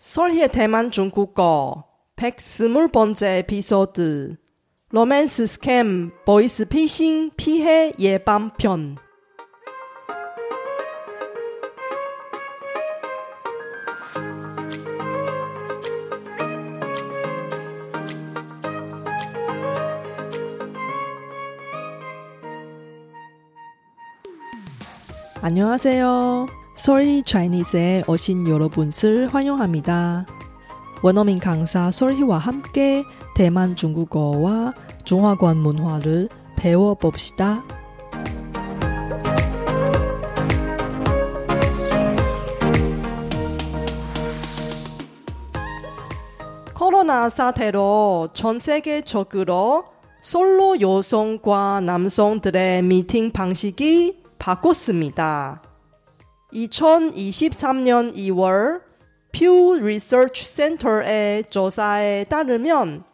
설희의 대만 중국어 120번째 에피소드 로맨스 스캠 보이스 피싱 피해 예방편 안녕하세요. 솔희 차이니스에 오신 여러분을 환영합니다. 원어민 강사 솔희와 함께 대만 중국어와 중화권 문화를 배워봅시다. 코로나 사태로 전 세계적으로 솔로 여성과 남성들의 미팅 방식이 바꿨습니다. 2023년 2월 퓨 리서치 센터의 조사에 따르면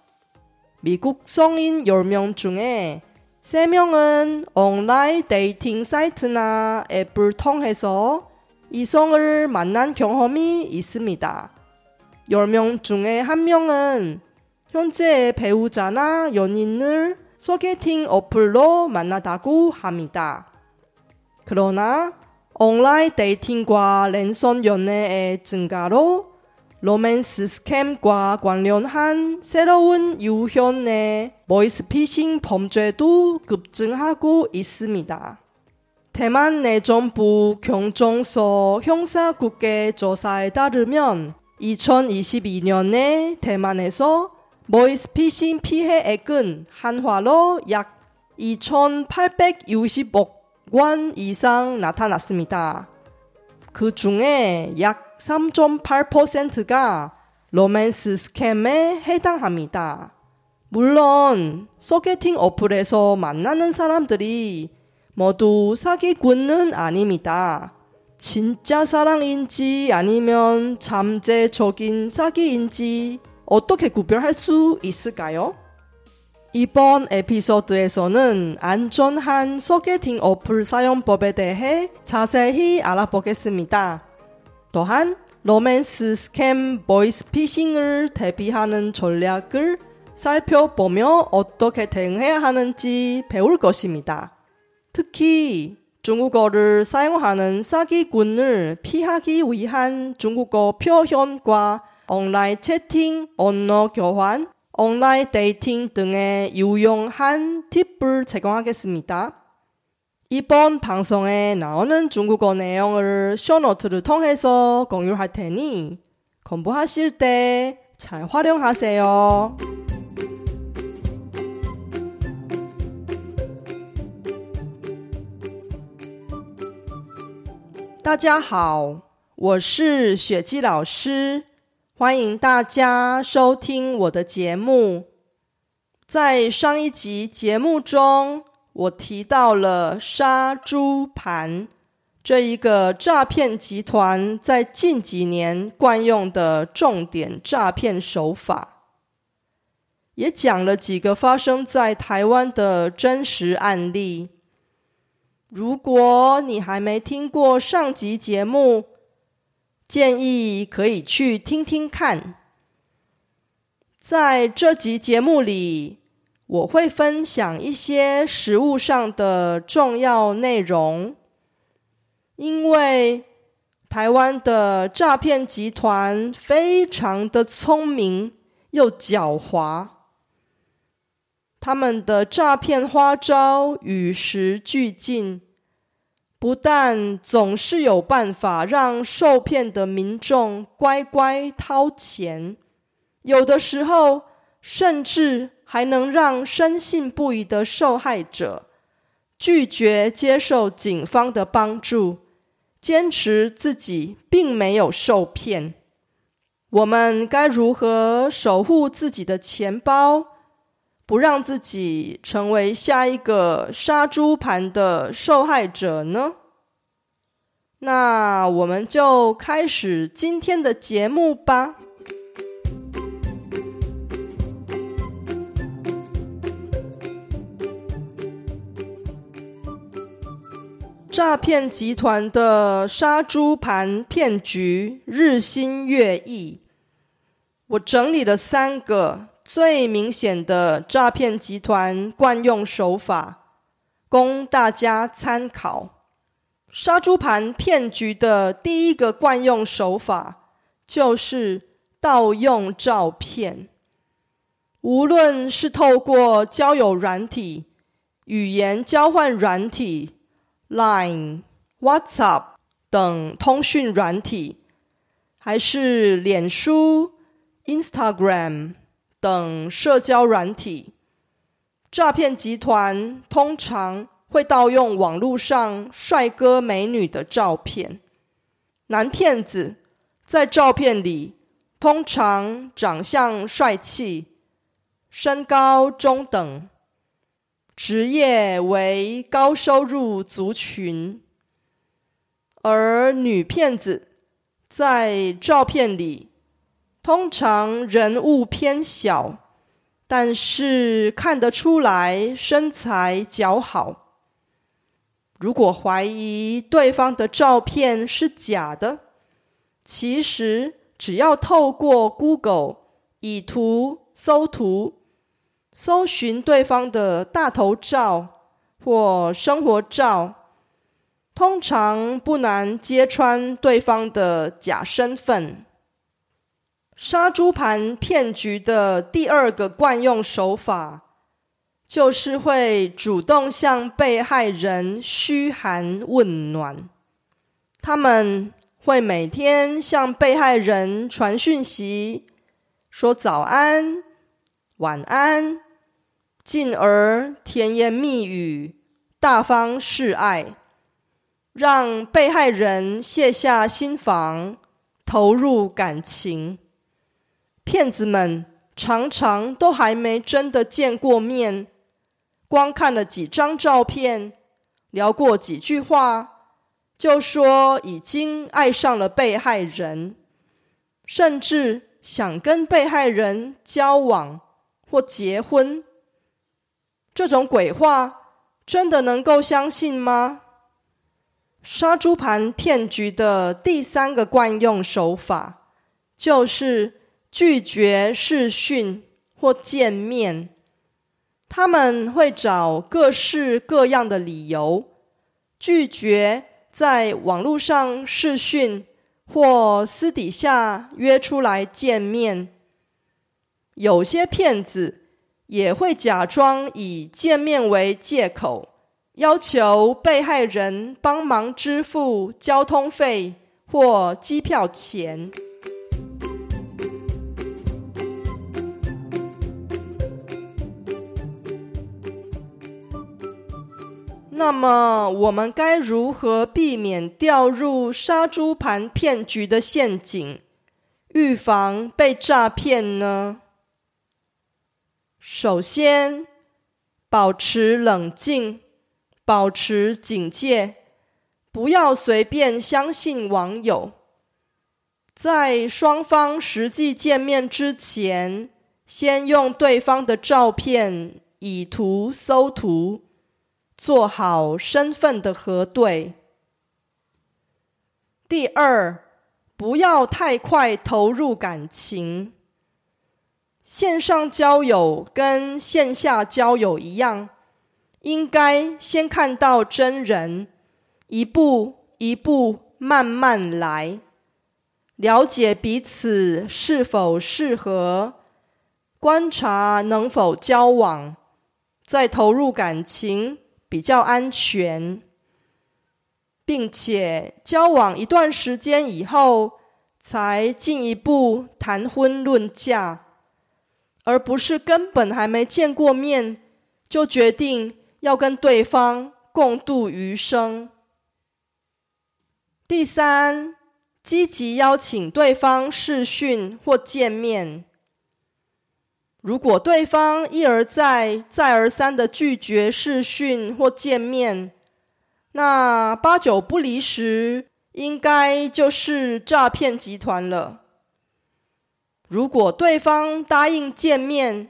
미국 성인 10명 중에 3명은 온라인 데이팅 사이트나 앱을 통해서 이성을 만난 경험이 있습니다. 10명 중에 1명은 현재의 배우자나 연인을 소개팅 어플로 만나다고 합니다. 그러나 온라인 데이팅과 랜선 연애의 증가로 로맨스 스캠과 관련한 새로운 유형의 보이스피싱 범죄도 급증하고 있습니다. 대만 내정부 경정서 형사국계 조사에 따르면 2022년에 대만에서 보이스피싱 피해액은 한화로 약 2,860억 원 이상 나타났습니다. 그 중에 약 3.8%가 로맨스 스캠에 해당합니다. 물론 소개팅 어플에서 만나는 사람들이 모두 사기꾼은 아닙니다. 진짜 사랑인지 아니면 잠재적인 사기인지 어떻게 구별할 수 있을까요? 이번 에피소드에서는 안전한 소개팅 어플 사용법에 대해 자세히 알아보겠습니다. 또한 로맨스 스캠 보이스 피싱을 대비하는 전략을 살펴보며 어떻게 대응해야 하는지 배울 것입니다. 특히 중국어를 사용하는 사기꾼을 피하기 위한 중국어 표현과 온라인 채팅, 언어 교환, 온라인 데이팅 등의 유용한 팁을 제공하겠습니다. 이번 방송에 나오는 중국어 내용을 쇼노트를 통해서 공유할 테니 공부하실 때 잘 활용하세요. 大家好，我是雪姬老师。 欢迎大家收听我的节目。在上一集节目中，我提到了杀猪盘这一个诈骗集团在近几年惯用的重点诈骗手法，也讲了几个发生在台湾的真实案例。如果你还没听过上集节目，建议可以去听听看。在这集节目里，我会分享一些实物上的重要内容。因为台湾的诈骗集团非常的聪明又狡猾，他们的诈骗花招与时俱进。不但总是有办法让受骗的民众乖乖掏钱，有的时候甚至还能让深信不疑的受害者拒绝接受警方的帮助，坚持自己并没有受骗。我们该如何守护自己的钱包？不让自己成为下一个杀猪盘的受害者呢？那我们就开始今天的节目吧。诈骗集团的杀猪盘骗局日新月异，我整理了三个最明显的诈骗集团惯用手法，供大家参考。杀猪盘骗局的第一个惯用手法就是盗用照片，无论是透过交友软体、语言交换软体、Line、WhatsApp 等通讯软体，还是脸书。Instagram 等社交软体，诈骗集团通常会盗用网络上帅哥美女的照片。男骗子在照片里通常长相帅气，身高中等，职业为高收入族群，而女骗子在照片里。通常人物偏小，但是看得出来身材姣好。如果怀疑对方的照片是假的，其实只要透过 Google 以图搜图，搜寻对方的大头照或生活照，通常不难揭穿对方的假身份。杀猪盘骗局的第二个惯用手法，就是会主动向被害人嘘寒问暖。他们会每天向被害人传讯息，说早安、晚安，进而甜言蜜语、大方示爱，让被害人卸下心防，投入感情。骗子们常常都还没真的见过面，光看了几张照片，聊过几句话，就说已经爱上了被害人，甚至想跟被害人交往或结婚。这种鬼话真的能够相信吗？杀猪盘骗局的第三个惯用手法就是。拒绝视讯或见面，他们会找各式各样的理由拒绝在网络上视讯或私底下约出来见面。有些骗子也会假装以见面为借口，要求被害人帮忙支付交通费或机票钱。那么，我们该如何避免掉入杀猪盘骗局的陷阱，预防被诈骗呢？首先，保持冷静，保持警戒，不要随便相信网友。在双方实际见面之前，先用对方的照片以图搜图。做好身份的核对。第二，不要太快投入感情。线上交友跟线下交友一样，应该先看到真人，一步一步慢慢来，了解彼此是否适合，观察能否交往，再投入感情。比较安全，并且交往一段时间以后，才进一步谈婚论嫁，而不是根本还没见过面就决定要跟对方共度余生。第三，积极邀请对方视讯或见面。如果对方一而再、再而三的拒绝视讯或见面，那八九不离十，应该就是诈骗集团了。如果对方答应见面，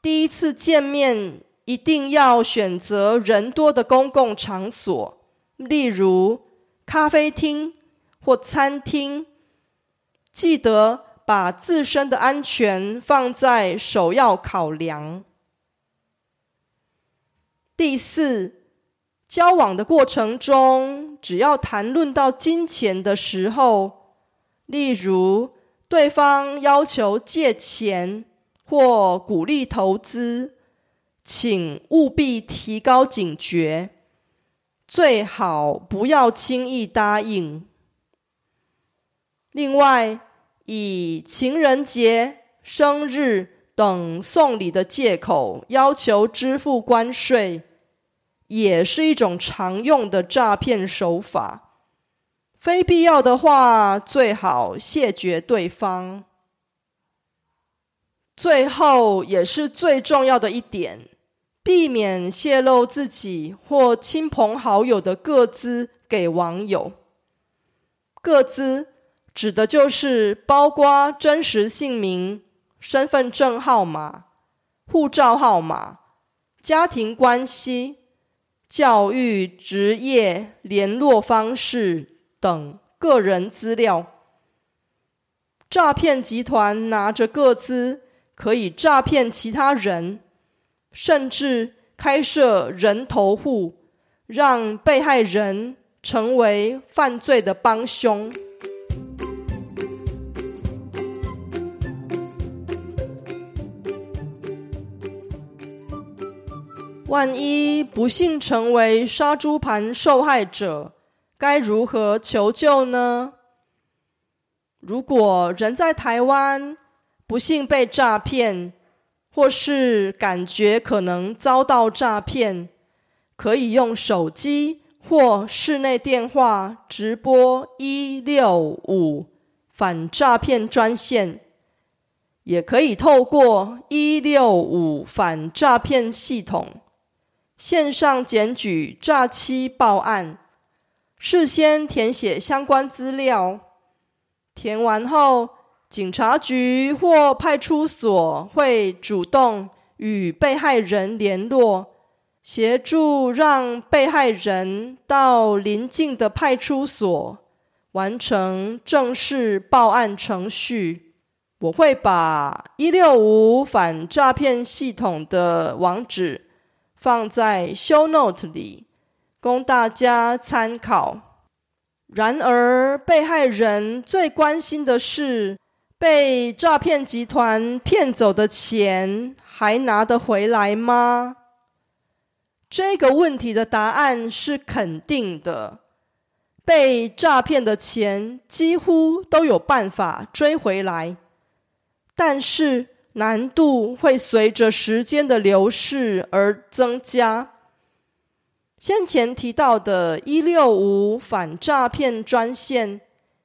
第一次见面一定要选择人多的公共场所，例如咖啡厅或餐厅，记得。把自身的安全放在首要考量。第四，交往的过程中，只要谈论到金钱的时候，例如对方要求借钱或鼓励投资，请务必提高警觉，最好不要轻易答应。另外，以情人节、生日等送礼的借口要求支付关税，也是一种常用的诈骗手法。非必要的话，最好谢绝对方。最后，也是最重要的一点，避免泄露自己或亲朋好友的个资给网友。个资。指的就是包括真实姓名、身份证号码、护照号码、家庭关系、教育、职业、联络方式等个人资料。诈骗集团拿着个资，可以诈骗其他人，甚至开设人头户，让被害人成为犯罪的帮凶。万一不幸成为杀猪盘受害者，该如何求救呢？如果人在台湾，不幸被诈骗，或是感觉可能遭到诈骗，可以用手机或室内电话直拨一六五反诈骗专线，也可以透过一六五反诈骗系统。线上检举诈欺报案，事先填写相关资料，填完后，警察局或派出所会主动与被害人联络，协助让被害人到邻近的派出所完成正式报案程序。我会把一六五反诈骗系统的网址。放在 show note 里，供大家参考。然而，被害人最关心的是，被诈骗集团骗走的钱还拿得回来吗？这个问题的答案是肯定的。被诈骗的钱几乎都有办法追回来，但是。难度会随着时间的流逝而增加。先前提到的“一六五反诈骗专线”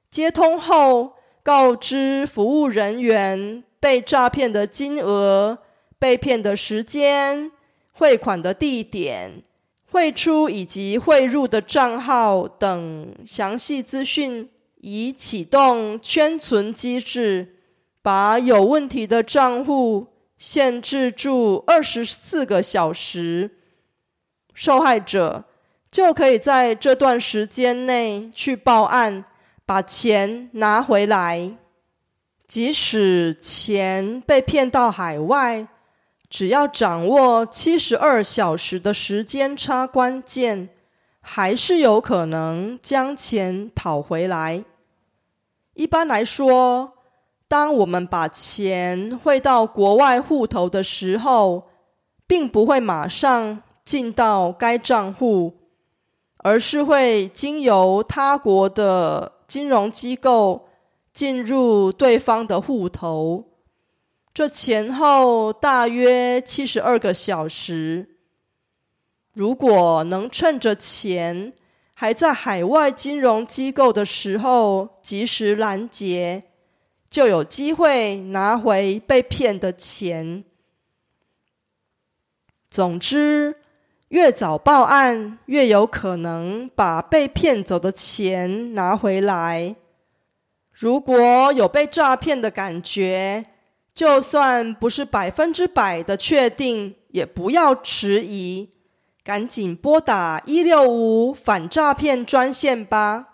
接通后，告知服务人员被诈骗的金额、被骗的时间、汇款的地点、汇出以及汇入的账号等详细资讯，以启动圈存机制。把有问题的账户限制住二十四个小时，受害者就可以在这段时间内去报案，把钱拿回来。即使钱被骗到海外，只要掌握七十二小时的时间差关键，还是有可能将钱讨回来。一般来说。当我们把钱汇到国外户头的时候，并不会马上进到该账户，而是会经由他国的金融机构进入对方的户头。这前后大约七十二个小时。如果能趁着钱还在海外金融机构的时候及时拦截。就有机会拿回被骗的钱。总之，越早报案，越有可能把被骗走的钱拿回来。如果有被诈骗的感觉，就算不是百分之百的确定，也不要迟疑，赶紧拨打一六五反诈骗专线吧。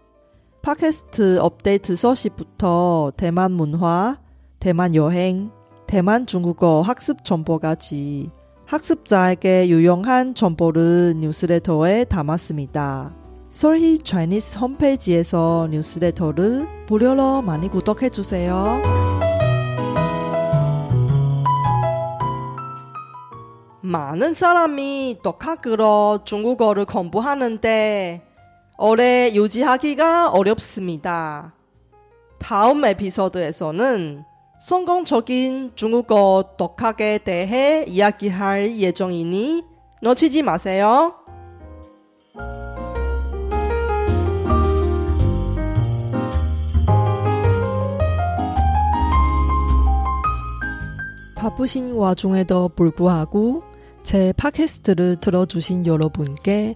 팟캐스트 업데이트 소식부터 대만 문화, 대만 여행, 대만 중국어 학습 정보까지 학습자에게 유용한 정보를 뉴스레터에 담았습니다. 솔희 차이니스 홈페이지에서 뉴스레터를 무료로 많이 구독해 주세요. 많은 사람이 독학으로 중국어를 공부하는데 오래 유지하기가 어렵습니다. 다음 에피소드에서는 성공적인 중국어 독학에 대해 이야기할 예정이니 놓치지 마세요. 바쁘신 와중에도 불구하고 제 팟캐스트를 들어주신 여러분께